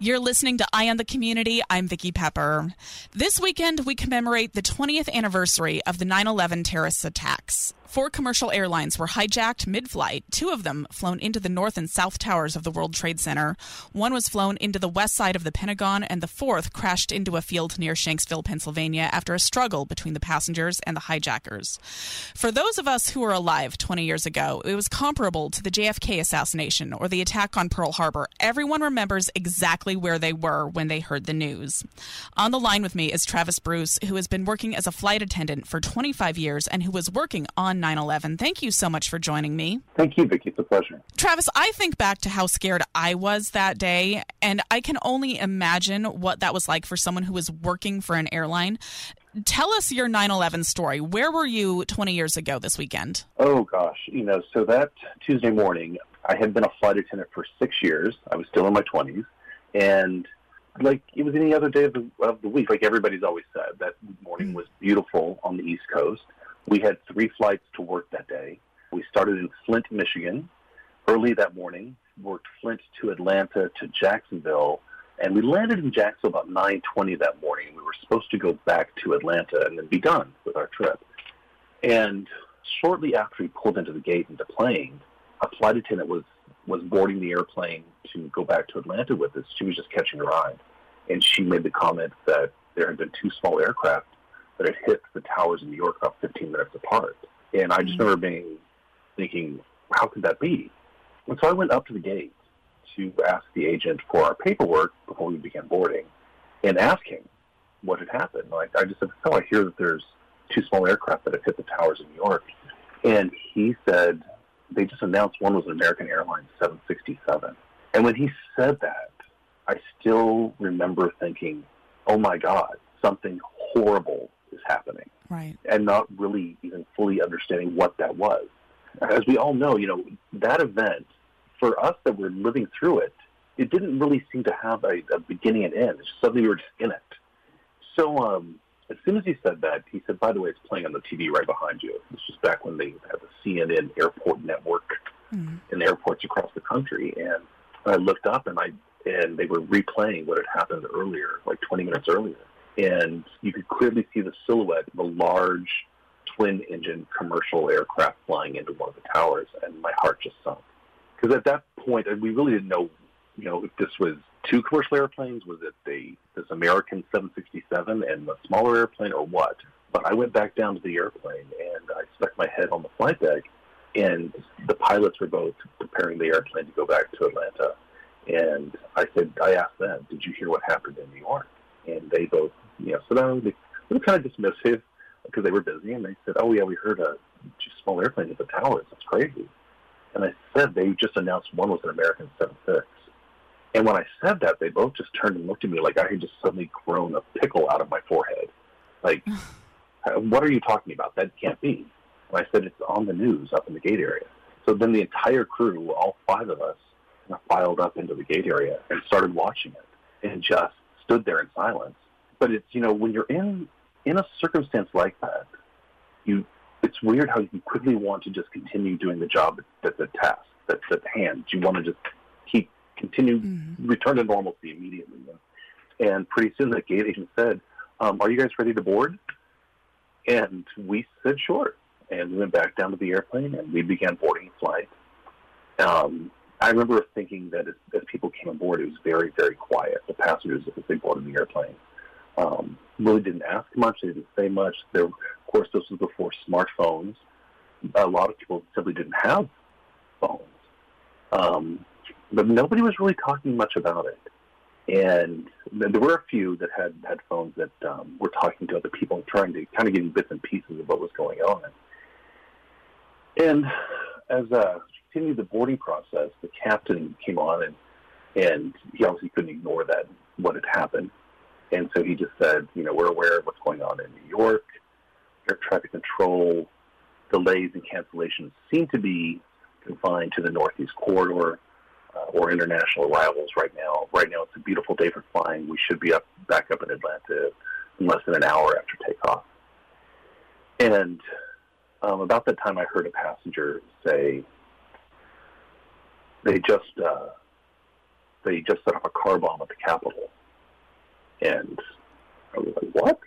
You're listening to Eye on the Community. I'm Vicki Pepper. This weekend, we commemorate the 20th anniversary of the 9 11 terrorist attacks. Four commercial airlines were hijacked mid flight, two of them flown into the north and south towers of the World Trade Center. One was flown into the west side of the Pentagon, and the fourth crashed into a field near Shanksville, Pennsylvania, after a struggle between the passengers and the hijackers. For those of us who were alive 20 years ago, it was comparable to the JFK assassination or the attack on Pearl Harbor. Everyone remembers exactly where they were when they heard the news. On the line with me is Travis Bruce, who has been working as a flight attendant for 25 years and who was working on 9 11. Thank you so much for joining me. Thank you, Vicki. It's a pleasure. Travis, I think back to how scared I was that day, and I can only imagine what that was like for someone who was working for an airline. Tell us your 9 11 story. Where were you 20 years ago this weekend? Oh, gosh. You know, so that Tuesday morning, I had been a flight attendant for six years. I was still in my 20s. And like it was any other day of the, of the week, like everybody's always said, that morning mm. was beautiful on the East Coast. We had three flights to work that day. We started in Flint, Michigan, early that morning, worked Flint to Atlanta to Jacksonville, and we landed in Jacksonville about 9:20 that morning. We were supposed to go back to Atlanta and then be done with our trip. And shortly after we pulled into the gate and deplaned, a flight attendant was was boarding the airplane to go back to Atlanta with us. She was just catching a ride, and she made the comment that there had been two small aircraft that had hit the towers in New York about 15 minutes apart. And I just Mm-hmm. remember being thinking, how could that be? And so I went up to the gate to ask the agent for our paperwork before we began boarding and ask him what had happened. Like I just said, oh, I hear that there's two small aircraft that have hit the towers in New York. And he said they just announced one was an American Airlines 767. And when he said that, I still remember thinking, oh my God, something horrible is happening Right. and not really even fully understanding what that was. As we all know, you know, that event, for us that were living through it, it didn't really seem to have a, a beginning and end. It's just suddenly we were just in it. So um, as soon as he said that, he said, by the way, it's playing on the TV right behind you. This was back when they had the CNN airport network in airports across the country. And I looked up and I and they were replaying what had happened earlier, like 20 minutes earlier. And you could clearly see the silhouette of a large twin engine commercial aircraft flying into one of the towers. And my heart just sunk. Because at that point, we really didn't know, you know, if this was two commercial airplanes, was it the this American 767 and a smaller airplane, or what? But I went back down to the airplane and I stuck my head on the flight deck, and the pilots were both preparing the airplane to go back to Atlanta. And I said, I asked them, "Did you hear what happened in New York?" And they both, you know, so they, they were kind of dismissive because they were busy, and they said, "Oh yeah, we heard a small airplane at the towers. That's crazy." And I said they just announced one was an American 76. And when I said that, they both just turned and looked at me like I had just suddenly grown a pickle out of my forehead. Like, what are you talking about? That can't be. And I said, it's on the news up in the gate area. So then the entire crew, all five of us, kind of filed up into the gate area and started watching it and just stood there in silence. But it's, you know, when you're in, in a circumstance like that, you, it's weird how you quickly want to just continue doing the job that's at task, that's at hand. You want to just keep, continue, return to normalcy immediately. And pretty soon the gate agent said, um, are you guys ready to board? And we said, sure. And we went back down to the airplane and we began boarding flight. Um, I remember thinking that as, as people came aboard, it was very, very quiet. The passengers as they boarded the airplane. Um, really didn't ask much. They didn't say much. There, of course, this was before smartphones. A lot of people simply didn't have phones. Um, but nobody was really talking much about it. And there were a few that had, had phones that um, were talking to other people and trying to kind of you bits and pieces of what was going on. And as uh, continued the boarding process, the captain came on and and he obviously couldn't ignore that what had happened, and so he just said, you know, we're aware of what's going on in New York. Air traffic control delays and cancellations seem to be confined to the Northeast corridor uh, or international arrivals right now. Right now, it's a beautiful day for flying. We should be up back up in Atlanta in less than an hour after takeoff. And um, about that time, I heard a passenger say they just uh, they just set off a car bomb at the Capitol, and I was like, "What?"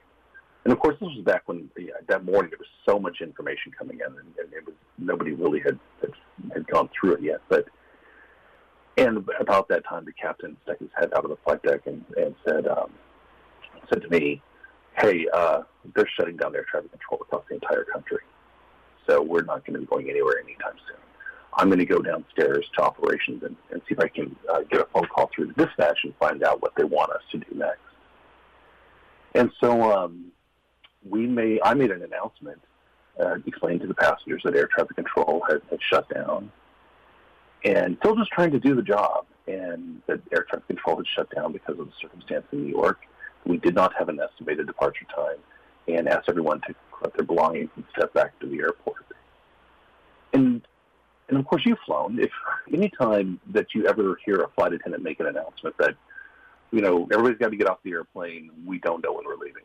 And of course, this was back when yeah, that morning there was so much information coming in, and, and it was nobody really had, had had gone through it yet. But and about that time, the captain stuck his head out of the flight deck and, and said um, said to me, "Hey, uh, they're shutting down air traffic control across the entire country, so we're not going to be going anywhere anytime soon." I'm going to go downstairs to operations and, and see if I can uh, get a phone call through the dispatch and find out what they want us to do next. And so um, we made, I made an announcement uh, explaining to the passengers that air traffic control had, had shut down and still just trying to do the job and that air traffic control had shut down because of the circumstance in New York. We did not have an estimated departure time and asked everyone to collect their belongings and step back to the airport. And and of course you've flown. If any time that you ever hear a flight attendant make an announcement that, you know, everybody's got to get off the airplane, we don't know when we're leaving.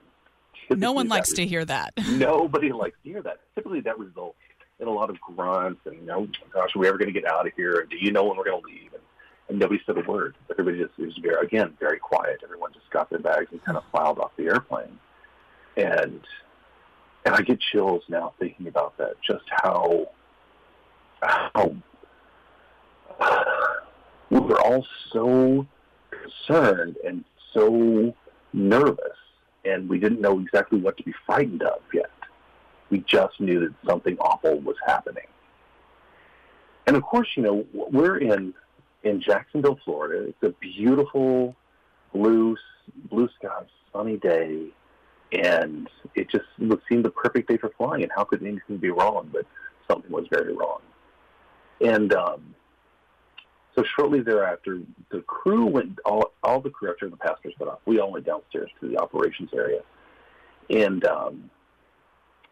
Typically, no one likes to hear that. nobody likes to hear that. Typically, that results in a lot of grunts and, you know, gosh, are we ever going to get out of here? And do you know when we're going to leave? And, and nobody said a word. Everybody just was very, again, very quiet. Everyone just got their bags and kind of filed off the airplane. And and I get chills now thinking about that. Just how how we were all so concerned and so nervous, and we didn't know exactly what to be frightened of yet. We just knew that something awful was happening. And of course, you know, we're in in Jacksonville, Florida. It's a beautiful blue blue sky, sunny day, and it just seemed the perfect day for flying. And how could anything be wrong? But something was very wrong. And um, so shortly thereafter, the crew went, all, all the crew after the passengers got off, we all went downstairs to the operations area. And, um,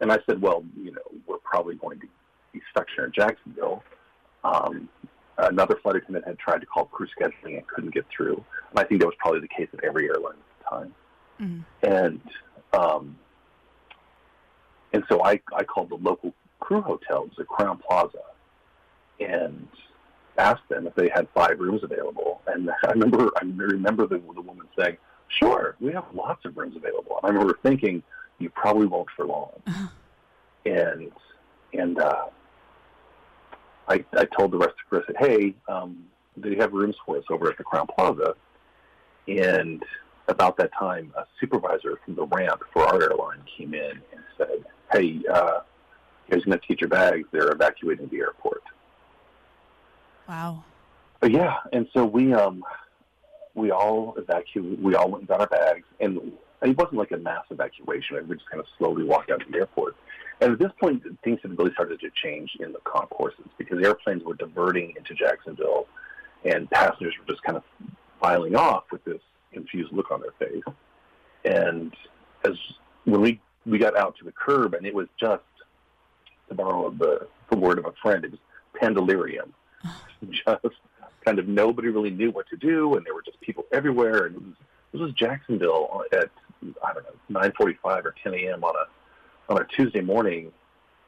and I said, well, you know, we're probably going to be stuck here in Jacksonville. Um, another flight attendant had tried to call crew scheduling and couldn't get through. And I think that was probably the case at every airline at the time. Mm-hmm. And, um, and so I, I called the local crew hotel, it was at Crowne Plaza and asked them if they had five rooms available. And I remember, I remember the, the woman saying, "Sure, we have lots of rooms available." And I remember thinking, "You probably won't for long." And and uh, I I told the rest of the said, "Hey, um, they have rooms for us over at the Crowne Plaza." And about that time, a supervisor from the ramp for our airline came in and said, "Hey, uh, guys going to take your bags? They're evacuating the airport." Wow. But yeah, and so we um we all evacuated. We all went and got our bags, and it wasn't like a mass evacuation. We just kind of slowly walked out to the airport. And at this point, things had really started to change in the concourses because airplanes were diverting into Jacksonville, and passengers were just kind of filing off with this confused look on their face. And as when we we got out to the curb, and it was just to borrow the, the word of a friend, it was pandalirium just kind of nobody really knew what to do, and there were just people everywhere. And it was, this was Jacksonville at I don't know 9:45 or 10 a.m. on a on a Tuesday morning,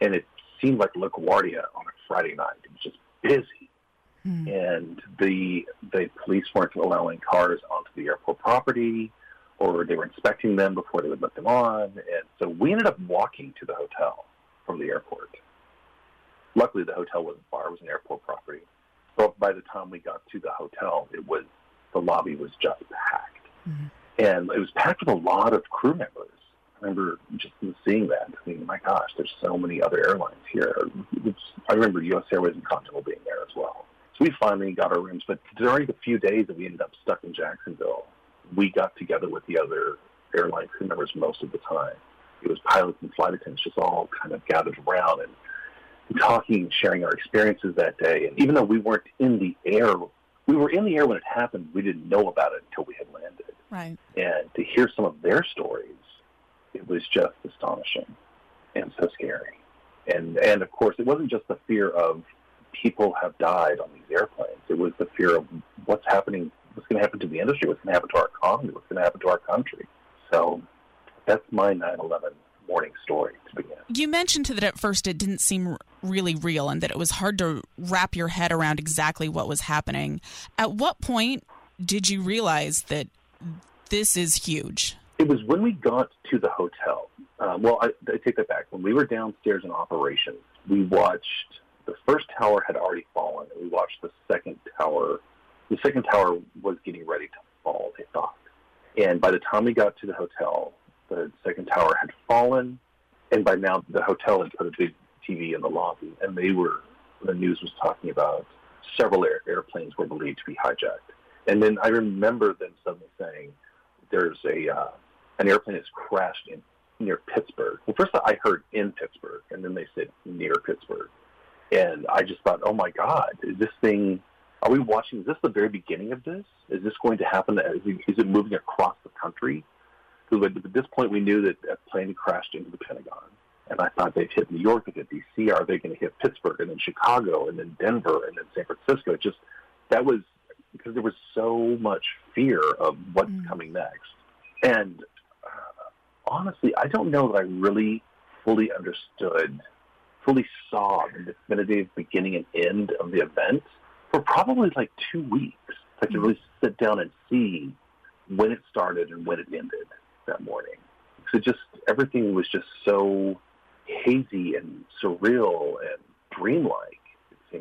and it seemed like LaGuardia on a Friday night. It was just busy, hmm. and the the police weren't allowing cars onto the airport property, or they were inspecting them before they would let them on. And so we ended up walking to the hotel from the airport. Luckily, the hotel wasn't far; it was an airport property. But by the time we got to the hotel, it was the lobby was just packed. Mm-hmm. and it was packed with a lot of crew members. I remember just seeing that, thinking, "My gosh, there's so many other airlines here." It's, I remember U.S. Airways and Continental being there as well. So we finally got our rooms, but during the few days that we ended up stuck in Jacksonville, we got together with the other airline crew members most of the time. It was pilots and flight attendants just all kind of gathered around and talking and sharing our experiences that day. And even though we weren't in the air, we were in the air when it happened. We didn't know about it until we had landed. Right. And to hear some of their stories, it was just astonishing and so scary. And and of course, it wasn't just the fear of people have died on these airplanes. It was the fear of what's happening, what's going to happen to the industry, what's going to happen to our economy, what's going to happen to our country. So that's my 9/11 morning story to begin. You mentioned that at first it didn't seem really real and that it was hard to wrap your head around exactly what was happening. At what point did you realize that this is huge? It was when we got to the hotel. Uh, well, I, I take that back. When we were downstairs in operations, we watched the first tower had already fallen, and we watched the second tower. The second tower was getting ready to fall, they thought. And by the time we got to the hotel, the second tower had fallen, and by now the hotel had put a big TV in the lobby, and they were the news was talking about several air, airplanes were believed to be hijacked. And then I remember them suddenly saying, "There's a uh, an airplane has crashed in near Pittsburgh." Well, first I heard in Pittsburgh, and then they said near Pittsburgh, and I just thought, "Oh my God, is this thing?" Are we watching? Is this the very beginning of this? Is this going to happen? Is it moving across the country? Because at this point, we knew that a plane crashed into the Pentagon. And I thought they'd hit New York, they'd hit D.C. Are they going to hit Pittsburgh and then Chicago and then Denver and then San Francisco? It just that was because there was so much fear of what's mm. coming next. And uh, honestly, I don't know that I really fully understood, fully saw the definitive beginning and end of the event for probably like two weeks. I could mm. really sit down and see when it started and when it ended that morning. So just everything was just so hazy and surreal and dreamlike,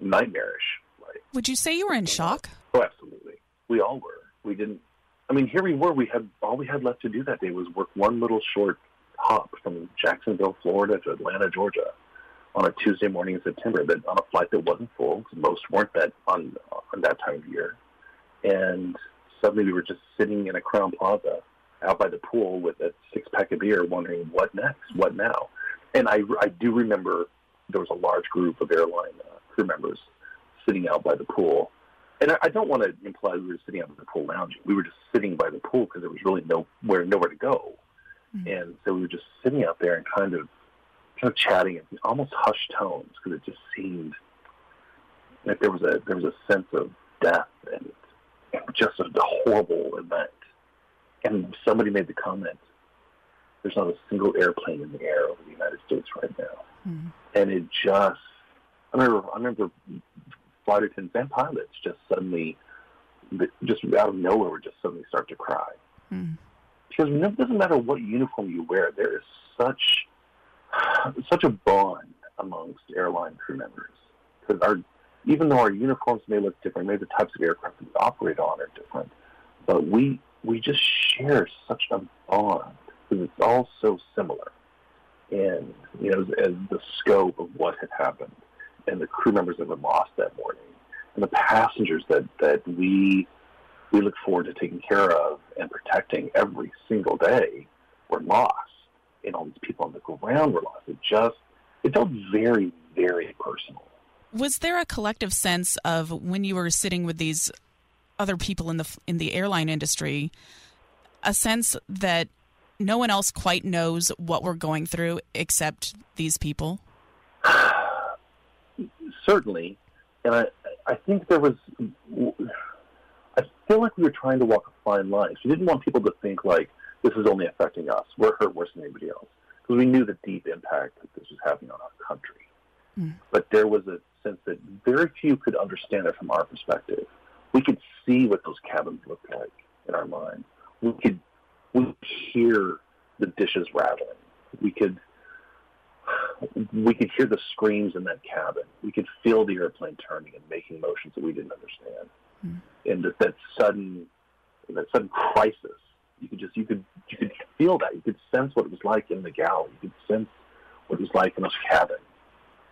nightmarish. Like, Would you say you were in shock? Oh, absolutely. We all were. We didn't. I mean, here we were. We had all we had left to do that day was work one little short hop from Jacksonville, Florida, to Atlanta, Georgia, on a Tuesday morning in September. That on a flight that wasn't full. Most weren't that on on that time of year. And suddenly we were just sitting in a Crowne Plaza out by the pool with a six pack of beer, wondering what next, what now. And I, I do remember there was a large group of airline uh, crew members sitting out by the pool. And I, I don't want to imply we were sitting out by the pool lounging. We were just sitting by the pool because there was really nowhere nowhere to go. Mm-hmm. And so we were just sitting out there and kind of kind of chatting in almost hushed tones because it just seemed like there was a there was a sense of death and, and just a, a horrible event and somebody made the comment, there's not a single airplane in the air over the United States right now. Mm-hmm. And it just, I remember, I remember flight attendants and pilots just suddenly, just out of nowhere, would just suddenly start to cry. Mm-hmm. Because it doesn't matter what uniform you wear, there is such, such a bond amongst airline crew members. Because our, even though our uniforms may look different, maybe the types of aircraft we operate on are different, but we we just share such a bond because it's all so similar. And, you know, as, as the scope of what had happened and the crew members that were lost that morning and the passengers that, that we, we look forward to taking care of and protecting every single day were lost. And all these people on the ground were lost. It just, it felt very, very personal. Was there a collective sense of when you were sitting with these other people in the in the airline industry a sense that no one else quite knows what we're going through except these people? Certainly, and I I think there was. I feel like we were trying to walk a fine line. We didn't want people to think like this is only affecting us. We're hurt worse than anybody else because we knew the deep impact that this was having on our country. Mm. But there was a sense that very few could understand it from our perspective we could see what those cabins looked like in our mind. We could we could hear the dishes rattling. We could we could hear the screams in that cabin. We could feel the airplane turning and making motions that we didn't understand. Mm. And that, that sudden that sudden crisis You could just you could you could feel that. You could sense what it was like in the galley. You could sense what it was like in those cabins,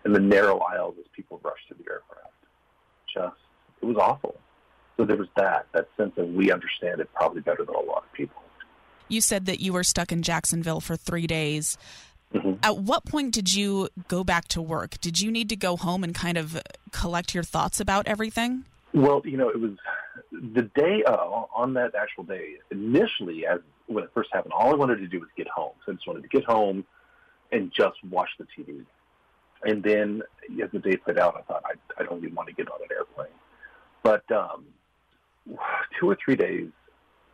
in the narrow aisles as people rushed to the aircraft. Just it was awful. So there was that that sense of we understand it probably better than a lot of people. You said that you were stuck in Jacksonville for three days. Mm-hmm. At what point did you go back to work? Did you need to go home and kind of collect your thoughts about everything? Well, you know, it was the day uh, on that actual day. Initially, as when it first happened, all I wanted to do was get home. So I just wanted to get home and just watch the TV. And then, as the day played out, I thought I, I don't even want to get on an airplane. But um, two or three days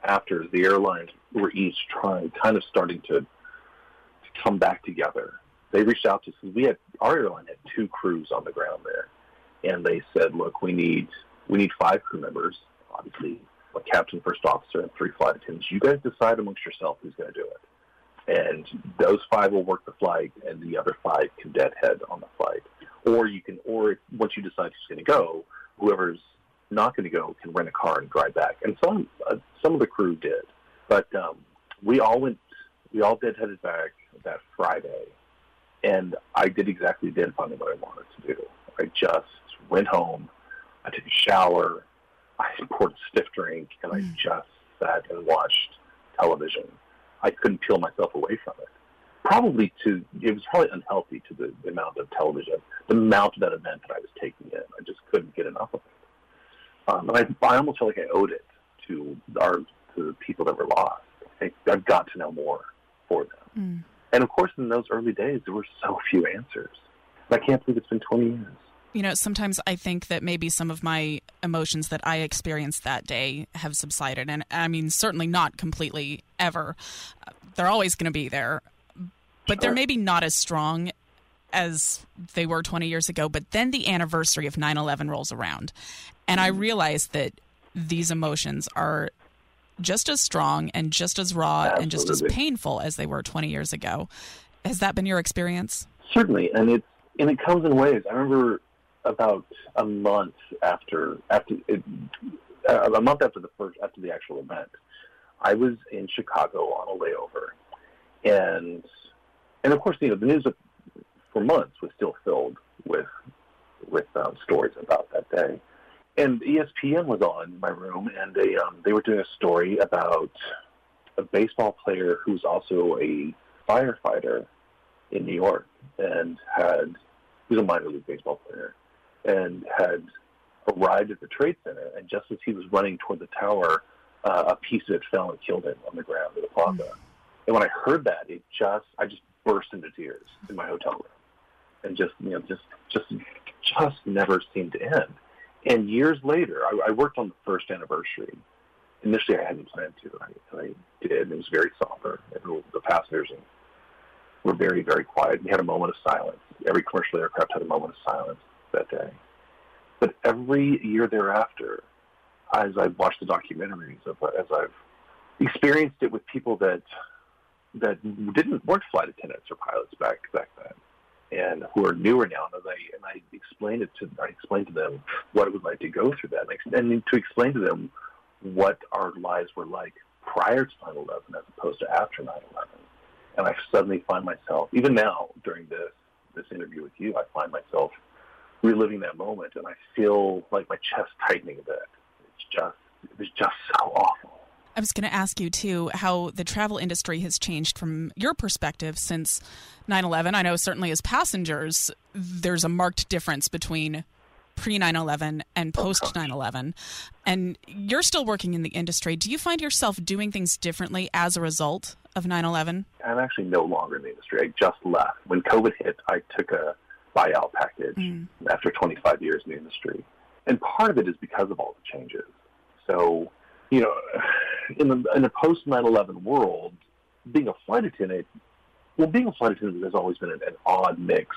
after, the airlines were each trying, kind of starting to, to come back together. They reached out to us. We had our airline had two crews on the ground there, and they said, "Look, we need we need five crew members, obviously, a captain, first officer, and three flight attendants. You guys decide amongst yourself who's going to do it, and those five will work the flight, and the other five can deadhead on the flight. Or you can, or once you decide who's going to go, whoever's not going to go can rent a car and drive back. And some uh, some of the crew did, but um, we all went, we all did deadheaded back that Friday, and I did exactly then finally what I wanted to do. I just went home I took a shower. I poured a stiff drink, and I just sat and watched television. I couldn't peel myself away from it. Probably to it was probably unhealthy to the, the amount of television, the amount of that event that I was taking in. I just couldn't get enough of it. Um, and I, I almost feel like I owed it to our to the people that were lost. I, I've got to know more for them. Mm. And of course, in those early days, there were so few answers. I can't believe it's been 20 years you know, sometimes I think that maybe some of my emotions that I experienced that day have subsided. And I mean, certainly not completely ever. They're always going to be there, but sure. they're maybe not as strong as they were 20 years ago. But then the anniversary of 9 11 rolls around. And I mm-hmm. realize that these emotions are just as strong and just as raw Absolutely. and just as painful as they were 20 years ago. Has that been your experience? Certainly. And it's, and it comes in waves. I remember about a month after after it, uh, a month after the first after the actual event, I was in Chicago on a layover, and and of course you know the news for months was still filled with with um, stories about that day, and ESPN was on in my room, and they um, they were doing a story about a baseball player who's also a firefighter in New York and had he was a minor league baseball player and had arrived at the Trade Center. And just as he was running toward the tower, uh, a piece of it fell and killed him on the ground in the plaza. Mm-hmm. And when I heard that, it just I just burst into tears in my hotel room, and just you know just just just never seemed to end. And years later, I, I worked on the first anniversary. Initially, I hadn't planned to. I, I did, and it was very somber. And the passengers were very, very quiet. We had a moment of silence. Every commercial aircraft had a moment of silence that day. But every year thereafter, as I've watched the documentaries, as I've experienced it with people that that didn't weren't flight attendants or pilots back back then, and who are newer now, and I and I explained it to I explained to them what it was like to go through that, and to explain to them what our lives were like prior to 9/11 as opposed to after 9/11. And I suddenly find myself, even now during this this interview with you, I find myself reliving that moment, and I feel like my chest tightening a bit. It's just it was just so awful. I was going to ask you too how the travel industry has changed from your perspective since 9/11. I know certainly as passengers, there's a marked difference between pre 9/11 and post 9/11. And you're still working in the industry. Do you find yourself doing things differently as a result of 9/11? I'm actually no longer in the industry. I just left. When COVID hit, I took a buyout package mm. after 25 years in the industry. And part of it is because of all the changes. So, you know, in the, in the post 9/11 world, being a flight attendant, well, being a flight attendant has always been an, an odd mix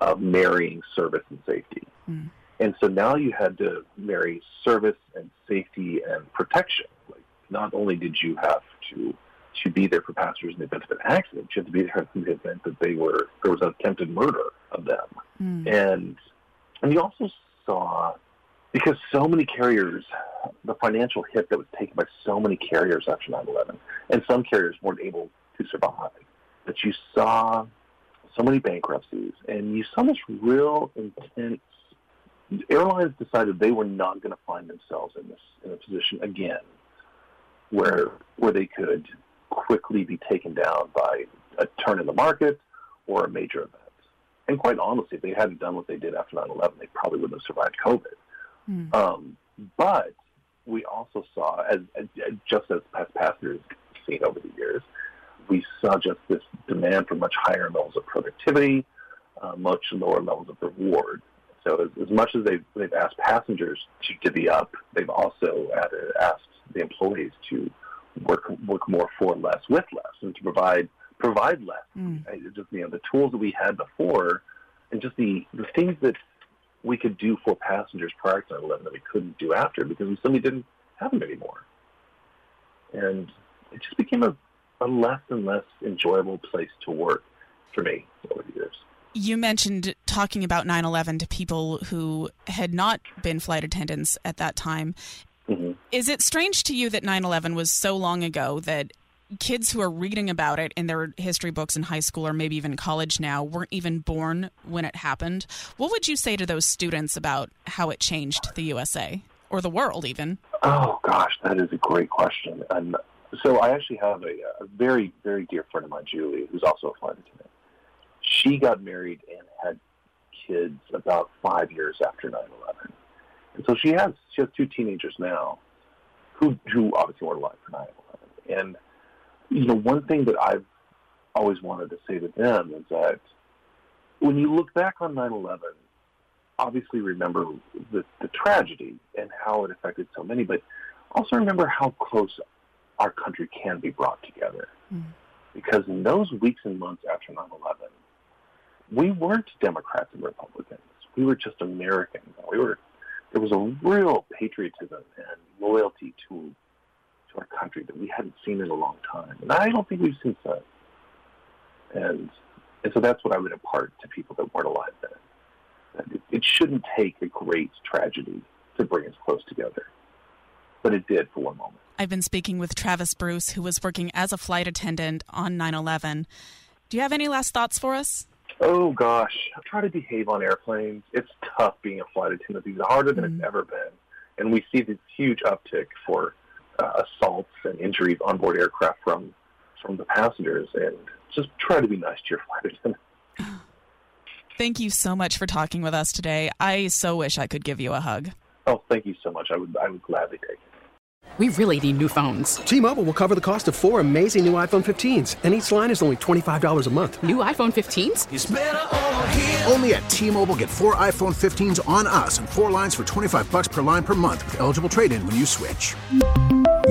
of marrying service and safety. Mm. And so now you had to marry service and safety and protection. Like, not only did you have to to be there for passengers in the event of an accident. You had to be there in the event that they were there was an attempted murder of them, mm. and and you also saw because so many carriers, the financial hit that was taken by so many carriers after 9/11, and some carriers weren't able to survive. But you saw so many bankruptcies, and you saw this real intense. Airlines decided they were not going to find themselves in this in a position again, where where they could quickly be taken down by a turn in the market or a major event. And quite honestly, if they hadn't done what they did after 9/11, they probably wouldn't have survived COVID. Mm. Um, but we also saw, as, as just as past passengers seen over the years, we saw just this demand for much higher levels of productivity, uh, much lower levels of reward. So as, as, much as they've, they've asked passengers to divvy up, they've also added, asked the employees to work work more for less with less and to provide provide less. Mm. Just you know the tools that we had before, and just the the things that we could do for passengers prior to 9/11 that we couldn't do after because we simply didn't have them anymore. And it just became a, a less and less enjoyable place to work for me over the years. You mentioned talking about 9 11 to people who had not been flight attendants at that time. Mm-hmm. Is it strange to you that 9 11 was so long ago that kids who are reading about it in their history books in high school or maybe even college now weren't even born when it happened? What would you say to those students about how it changed the USA or the world even? Oh, gosh, that is a great question. And so I actually have a, a very, very dear friend of mine, Julie, who's also a flight attendant. She got married and had kids about five years after 9 11. And so she has she has two teenagers now who who obviously weren't alive for 9 11. And you know, one thing that I've always wanted to say to them is that when you look back on 9 11, obviously remember the, the tragedy and how it affected so many, but also remember how close our country can be brought together. Mm. Because in those weeks and months after 9 11, we weren't Democrats and Republicans. We were just Americans. We were there was a real patriotism and loyalty to to our country that we hadn't seen in a long time. And I don't think we've seen that. And and so that's what I would impart to people that weren't alive then. That it, it shouldn't take a great tragedy to bring us close together. But it did for one moment. I've been speaking with Travis Bruce, who was working as a flight attendant on 9 11. Do you have any last thoughts for us? Oh, gosh. I try to behave on airplanes. It's tough being a flight attendant. It's harder than mm it's ever been. And we see this huge uptick for uh, assaults and injuries on board aircraft from from the passengers, and just try to be nice to your flight attendant. Thank you so much for talking with us today. I so wish I could give you a hug. Oh, thank you so much. I would I would gladly take it. We really need new phones. T-Mobile will cover the cost of four amazing new iPhone 15s, and each line is only $25 a month. New iPhone 15s? Only at T-Mobile get four iPhone 15s on us and four lines for 25 bucks per line per month with eligible trade-in when you switch.